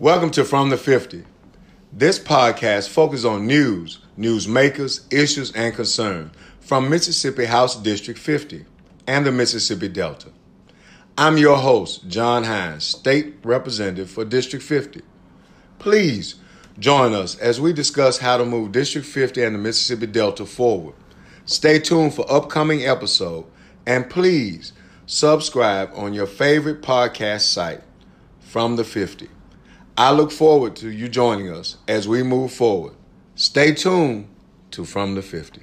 Welcome to From the 50. This podcast focuses on news, newsmakers, issues, and concerns from Mississippi House District 50 and the Mississippi Delta. I'm your host, John Hines, State Representative for District 50. Please join us as we discuss how to move District 50 and the Mississippi Delta forward. Stay tuned for upcoming episode and please subscribe on your favorite podcast site, From the 50. I look forward to you joining us as we move forward. Stay tuned to From the 50.